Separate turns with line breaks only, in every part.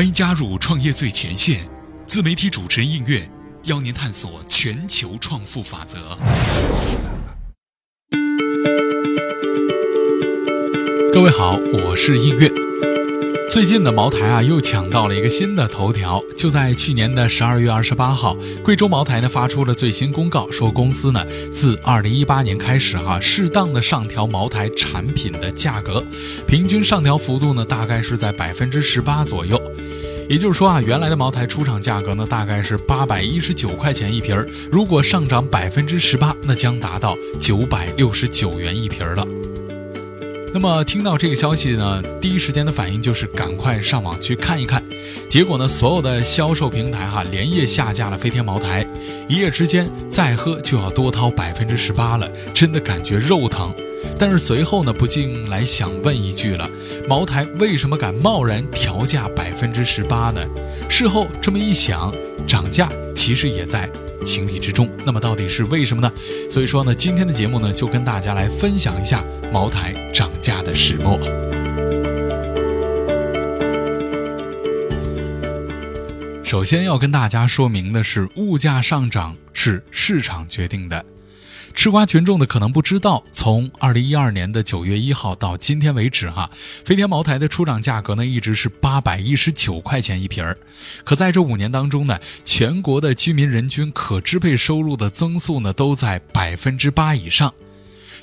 欢迎加入创业最前线，自媒体主持人应月邀您探索全球创富法则。各位好，我是应月。最近的茅台啊，又抢到了一个新的头条。就在去年的十二月二十八号，贵州茅台呢发出了最新公告，说公司呢自二零一八年开始哈，适当的上调茅台产品的价格，平均上调幅度呢大概是在百分之十八左右。也就是说啊，原来的茅台出厂价格呢大概是八百一十九块钱一瓶儿，如果上涨百分之十八，那将达到九百六十九元一瓶儿了。那么听到这个消息呢，第一时间的反应就是赶快上网去看一看。结果呢，所有的销售平台哈连夜下架了飞天茅台，一夜之间再喝就要多掏百分之十八了，真的感觉肉疼。但是随后呢，不禁来想问一句了：茅台为什么敢贸然调价百分之十八呢？事后这么一想，涨价其实也在。情理之中，那么到底是为什么呢？所以说呢，今天的节目呢，就跟大家来分享一下茅台涨价的始末。首先要跟大家说明的是，物价上涨是市场决定的。吃瓜群众的可能不知道，从二零一二年的九月一号到今天为止，哈，飞天茅台的出厂价格呢一直是八百一十九块钱一瓶儿。可在这五年当中呢，全国的居民人均可支配收入的增速呢都在百分之八以上。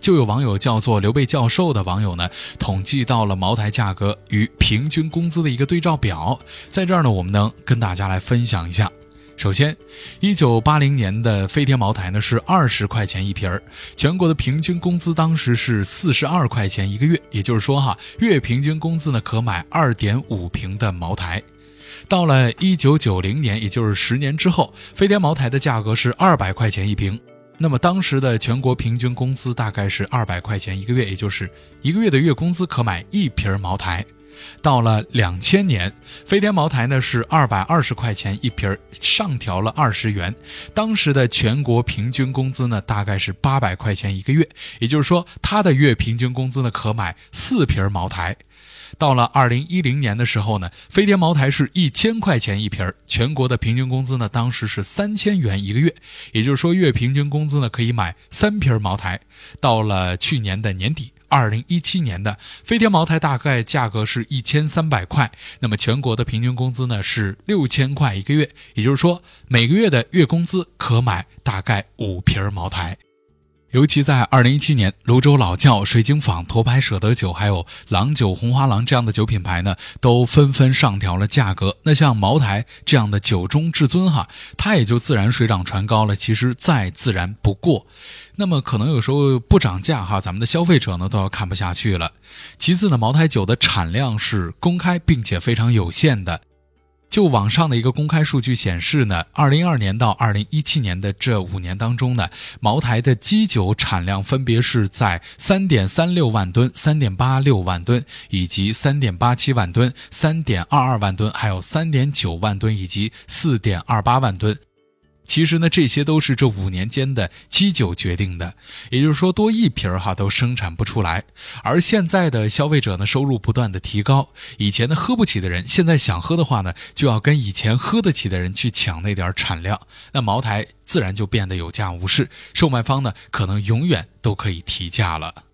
就有网友叫做刘备教授的网友呢，统计到了茅台价格与平均工资的一个对照表，在这儿呢，我们能跟大家来分享一下。首先，一九八零年的飞天茅台呢是二十块钱一瓶儿，全国的平均工资当时是四十二块钱一个月，也就是说哈，月平均工资呢可买二点五瓶的茅台。到了一九九零年，也就是十年之后，飞天茅台的价格是二百块钱一瓶，那么当时的全国平均工资大概是二百块钱一个月，也就是一个月的月工资可买一瓶茅台。到了两千年，飞天茅台呢是二百二十块钱一瓶，上调了二十元。当时的全国平均工资呢大概是八百块钱一个月，也就是说，他的月平均工资呢可买四瓶茅台。到了二零一零年的时候呢，飞天茅台是一千块钱一瓶儿，全国的平均工资呢当时是三千元一个月，也就是说，月平均工资呢可以买三瓶茅台。到了去年的年底。二零一七年的飞天茅台大概价格是一千三百块，那么全国的平均工资呢是六千块一个月，也就是说每个月的月工资可买大概五瓶茅台。尤其在二零一七年，泸州老窖、水晶坊、沱牌舍得酒，还有郎酒、红花郎这样的酒品牌呢，都纷纷上调了价格。那像茅台这样的酒中至尊，哈，它也就自然水涨船高了。其实再自然不过。那么可能有时候不涨价，哈，咱们的消费者呢都要看不下去了。其次呢，茅台酒的产量是公开并且非常有限的。就网上的一个公开数据显示呢，二零二年到二零一七年的这五年当中呢，茅台的基酒产量分别是在三点三六万吨、三点八六万吨，以及三点八七万吨、三点二二万吨，还有三点九万吨以及四点二八万吨。其实呢，这些都是这五年间的基酒决定的，也就是说多一瓶儿哈都生产不出来。而现在的消费者呢，收入不断的提高，以前呢喝不起的人，现在想喝的话呢，就要跟以前喝得起的人去抢那点产量，那茅台自然就变得有价无市，售卖方呢可能永远都可以提价了。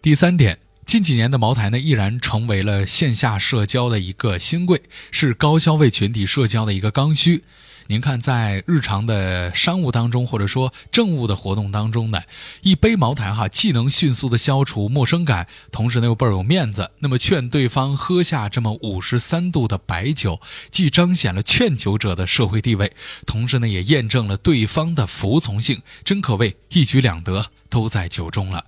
第三点，近几年的茅台呢，依然成为了线下社交的一个新贵，是高消费群体社交的一个刚需。您看，在日常的商务当中，或者说政务的活动当中呢，一杯茅台哈，既能迅速的消除陌生感，同时呢又倍儿有面子。那么劝对方喝下这么五十三度的白酒，既彰显了劝酒者的社会地位，同时呢也验证了对方的服从性，真可谓一举两得，都在酒中了。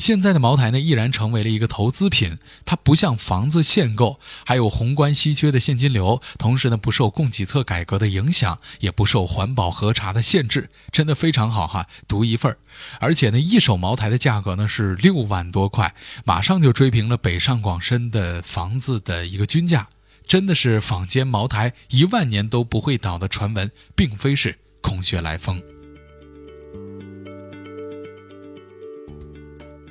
现在的茅台呢，依然成为了一个投资品。它不像房子限购，还有宏观稀缺的现金流，同时呢不受供给侧改革的影响，也不受环保核查的限制，真的非常好哈，独一份儿。而且呢，一手茅台的价格呢是六万多块，马上就追平了北上广深的房子的一个均价，真的是坊间茅台一万年都不会倒的传闻，并非是空穴来风。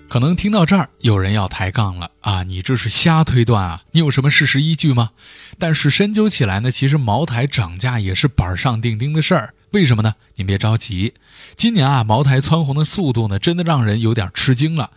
可能听到这儿，有人要抬杠了啊！你这是瞎推断啊！你有什么事实依据吗？但是深究起来呢，其实茅台涨价也是板上钉钉的事儿。为什么呢？您别着急，今年啊，茅台蹿红的速度呢，真的让人有点吃惊了。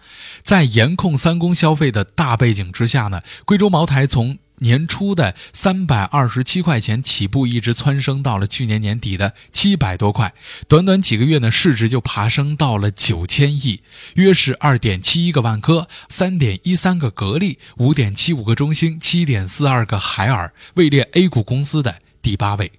在严控三公消费的大背景之下呢，贵州茅台从年初的三百二十七块钱起步，一直蹿升到了去年年底的七百多块，短短几个月呢，市值就爬升到了九千亿，约是二点七一个万科，三点一三个格力，五点七五个中兴，七点四二个海尔，位列 A 股公司的第八位。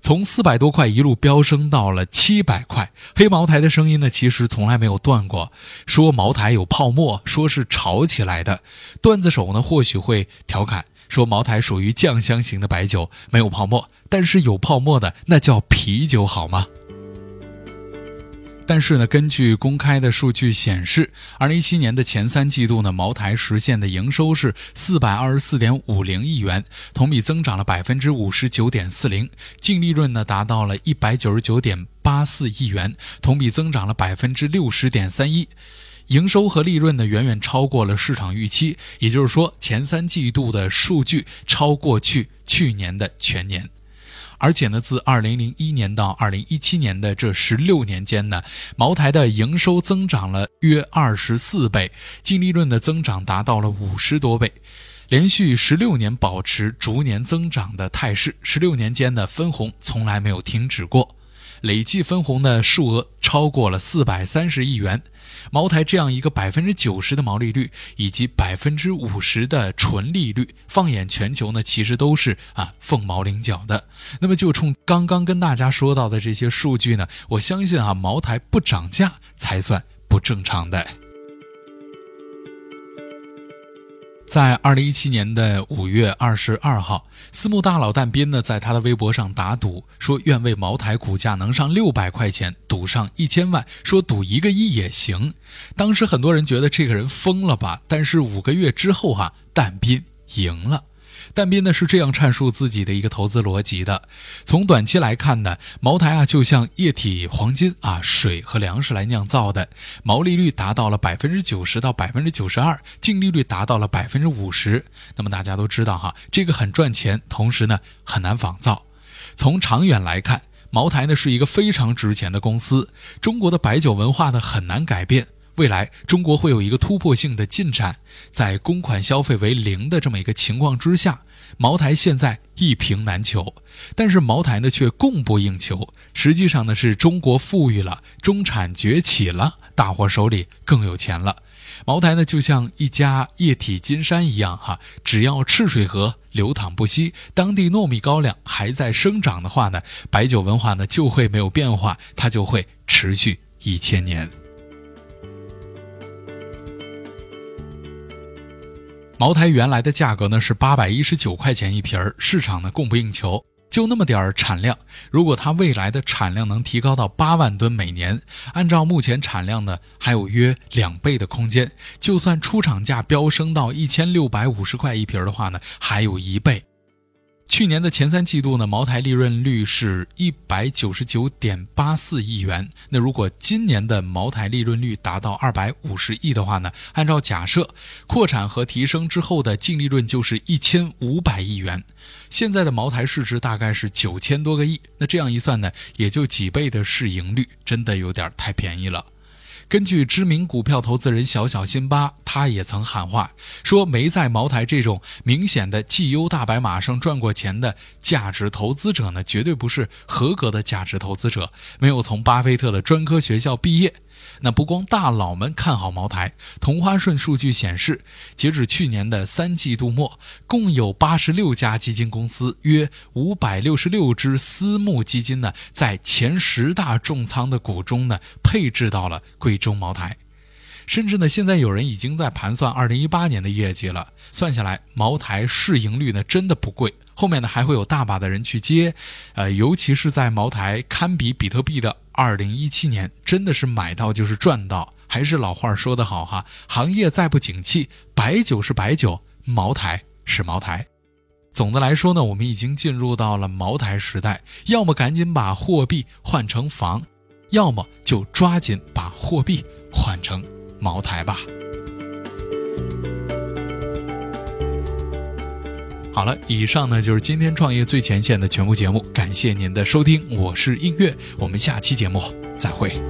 从四百多块一路飙升到了七百块，黑茅台的声音呢，其实从来没有断过，说茅台有泡沫，说是炒起来的，段子手呢或许会调侃。说茅台属于酱香型的白酒，没有泡沫，但是有泡沫的那叫啤酒，好吗？但是呢，根据公开的数据显示，二零一七年的前三季度呢，茅台实现的营收是四百二十四点五零亿元，同比增长了百分之五十九点四零，净利润呢达到了一百九十九点八四亿元，同比增长了百分之六十点三一。营收和利润呢，远远超过了市场预期，也就是说，前三季度的数据超过去去年的全年。而且呢，自二零零一年到二零一七年的这十六年间呢，茅台的营收增长了约二十四倍，净利润的增长达到了五十多倍，连续十六年保持逐年增长的态势，十六年间的分红从来没有停止过。累计分红的数额超过了四百三十亿元，茅台这样一个百分之九十的毛利率以及百分之五十的纯利率，放眼全球呢，其实都是啊凤毛麟角的。那么就冲刚刚跟大家说到的这些数据呢，我相信啊，茅台不涨价才算不正常的。在二零一七年的五月二十二号，私募大佬但斌呢，在他的微博上打赌，说愿为茅台股价能上六百块钱赌上一千万，说赌一个亿也行。当时很多人觉得这个人疯了吧？但是五个月之后哈，但斌赢了。但斌呢是这样阐述自己的一个投资逻辑的：从短期来看呢，茅台啊就像液体黄金啊，水和粮食来酿造的，毛利率达到了百分之九十到百分之九十二，净利率达到了百分之五十。那么大家都知道哈，这个很赚钱，同时呢很难仿造。从长远来看，茅台呢是一个非常值钱的公司。中国的白酒文化呢很难改变。未来中国会有一个突破性的进展，在公款消费为零的这么一个情况之下，茅台现在一瓶难求，但是茅台呢却供不应求。实际上呢是中国富裕了，中产崛起了，大伙手里更有钱了。茅台呢就像一家液体金山一样哈，只要赤水河流淌不息，当地糯米高粱还在生长的话呢，白酒文化呢就会没有变化，它就会持续一千年。茅台原来的价格呢是八百一十九块钱一瓶儿，市场呢供不应求，就那么点儿产量。如果它未来的产量能提高到八万吨每年，按照目前产量呢，还有约两倍的空间。就算出厂价飙升到一千六百五十块一瓶的话呢，还有一倍。去年的前三季度呢，茅台利润率是一百九十九点八四亿元。那如果今年的茅台利润率达到二百五十亿的话呢，按照假设，扩产和提升之后的净利润就是一千五百亿元。现在的茅台市值大概是九千多个亿，那这样一算呢，也就几倍的市盈率，真的有点太便宜了。根据知名股票投资人小小辛巴，他也曾喊话说，没在茅台这种明显的绩优大白马上赚过钱的价值投资者呢，绝对不是合格的价值投资者，没有从巴菲特的专科学校毕业。那不光大佬们看好茅台，同花顺数据显示，截止去年的三季度末，共有八十六家基金公司，约五百六十六只私募基金呢，在前十大重仓的股中呢，配置到了贵州茅台。甚至呢，现在有人已经在盘算二零一八年的业绩了，算下来，茅台市盈率呢，真的不贵。后面呢，还会有大把的人去接，呃，尤其是在茅台堪比比特币的。二零一七年真的是买到就是赚到，还是老话说得好哈，行业再不景气，白酒是白酒，茅台是茅台。总的来说呢，我们已经进入到了茅台时代，要么赶紧把货币换成房，要么就抓紧把货币换成茅台吧。好了，以上呢就是今天创业最前线的全部节目，感谢您的收听，我是音乐，我们下期节目再会。